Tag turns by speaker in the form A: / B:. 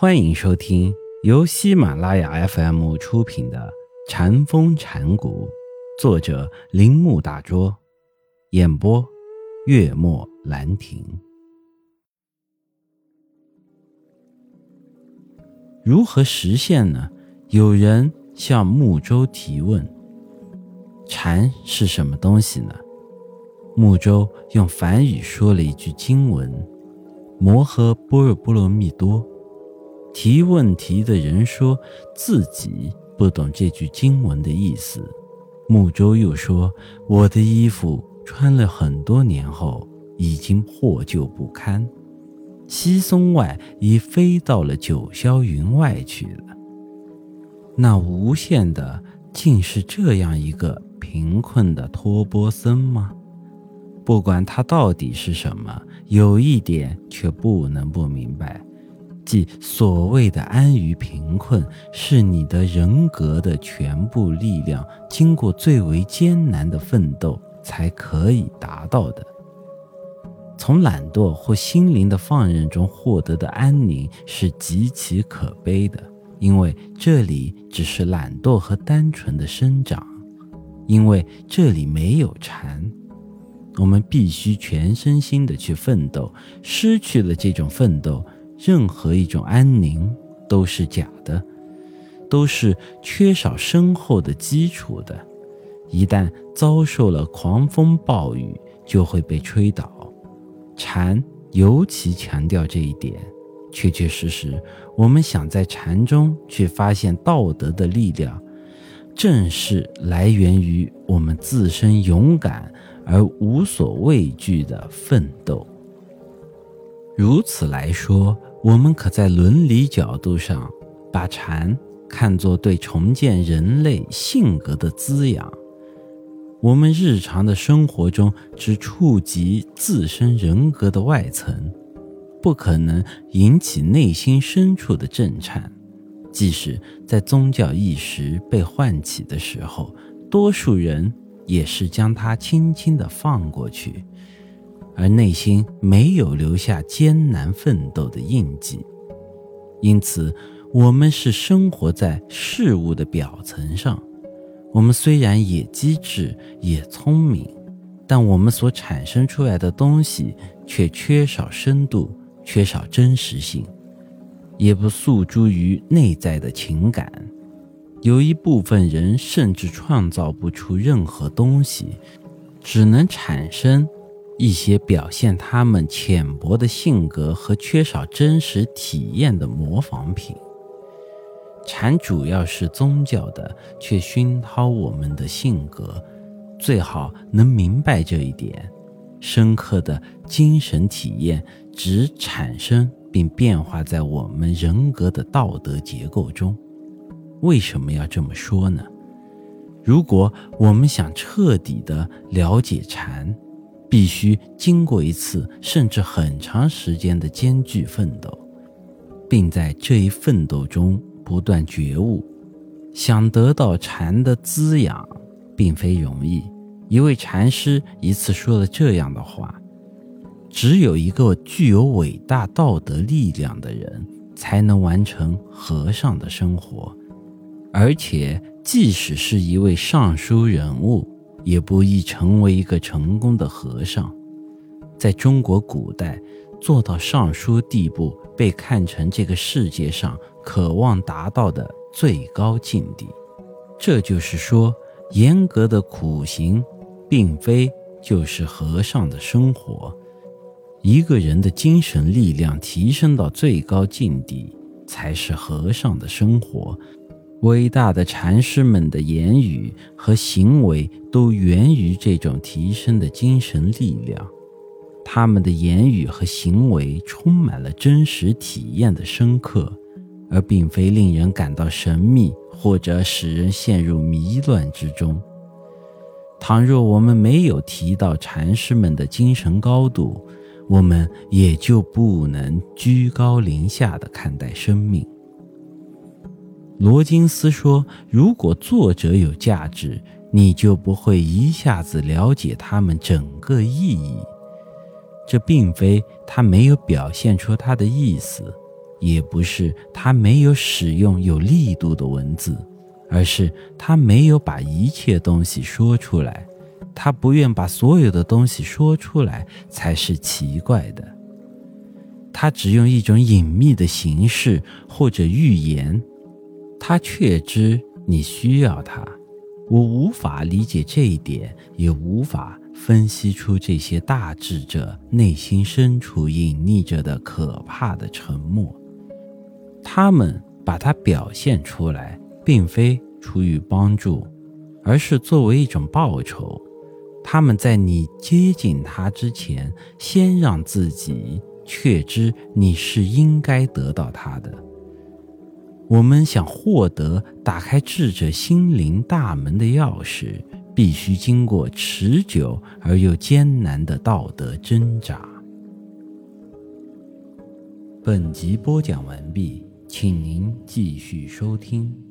A: 欢迎收听由喜马拉雅 FM 出品的《禅风禅谷，作者铃木大拙，演播月末兰亭。如何实现呢？有人向木舟提问：“禅是什么东西呢？”木舟用梵语说了一句经文：“摩诃般若波罗蜜多。”提问题的人说自己不懂这句经文的意思。木舟又说：“我的衣服穿了很多年后，已经破旧不堪。西松外已飞到了九霄云外去了。”那无限的，竟是这样一个贫困的托钵僧吗？不管他到底是什么，有一点却不能不明白，即所谓的安于贫困，是你的人格的全部力量，经过最为艰难的奋斗才可以达到的。从懒惰或心灵的放任中获得的安宁，是极其可悲的，因为这里只是懒惰和单纯的生长，因为这里没有禅。我们必须全身心的去奋斗，失去了这种奋斗，任何一种安宁都是假的，都是缺少深厚的基础的。一旦遭受了狂风暴雨，就会被吹倒。禅尤其强调这一点。确确实实，我们想在禅中去发现道德的力量，正是来源于我们自身勇敢。而无所畏惧的奋斗。如此来说，我们可在伦理角度上把禅看作对重建人类性格的滋养。我们日常的生活中只触及自身人格的外层，不可能引起内心深处的震颤。即使在宗教意识被唤起的时候，多数人。也是将它轻轻地放过去，而内心没有留下艰难奋斗的印记。因此，我们是生活在事物的表层上。我们虽然也机智也聪明，但我们所产生出来的东西却缺少深度，缺少真实性，也不诉诸于内在的情感。有一部分人甚至创造不出任何东西，只能产生一些表现他们浅薄的性格和缺少真实体验的模仿品。禅主要是宗教的，却熏陶我们的性格。最好能明白这一点，深刻的精神体验只产生并变化在我们人格的道德结构中。为什么要这么说呢？如果我们想彻底的了解禅，必须经过一次甚至很长时间的艰巨奋斗，并在这一奋斗中不断觉悟。想得到禅的滋养，并非容易。一位禅师一次说了这样的话：“只有一个具有伟大道德力量的人，才能完成和尚的生活。”而且，即使是一位尚书人物，也不易成为一个成功的和尚。在中国古代，做到尚书地步，被看成这个世界上渴望达到的最高境地。这就是说，严格的苦行，并非就是和尚的生活。一个人的精神力量提升到最高境地，才是和尚的生活。伟大的禅师们的言语和行为都源于这种提升的精神力量，他们的言语和行为充满了真实体验的深刻，而并非令人感到神秘或者使人陷入迷乱之中。倘若我们没有提到禅师们的精神高度，我们也就不能居高临下的看待生命。罗金斯说：“如果作者有价值，你就不会一下子了解他们整个意义。这并非他没有表现出他的意思，也不是他没有使用有力度的文字，而是他没有把一切东西说出来。他不愿把所有的东西说出来，才是奇怪的。他只用一种隐秘的形式或者预言，他确知你需要他。我无法理解这一点，也无法分析出这些大智者内心深处隐匿着的可怕的沉默。他们把它表现出来，并非出于帮助，而是作为一种报酬。他们在你接近他之前，先让自己确知你是应该得到他的。我们想获得打开智者心灵大门的钥匙，必须经过持久而又艰难的道德挣扎。本集播讲完毕，请您继续收听。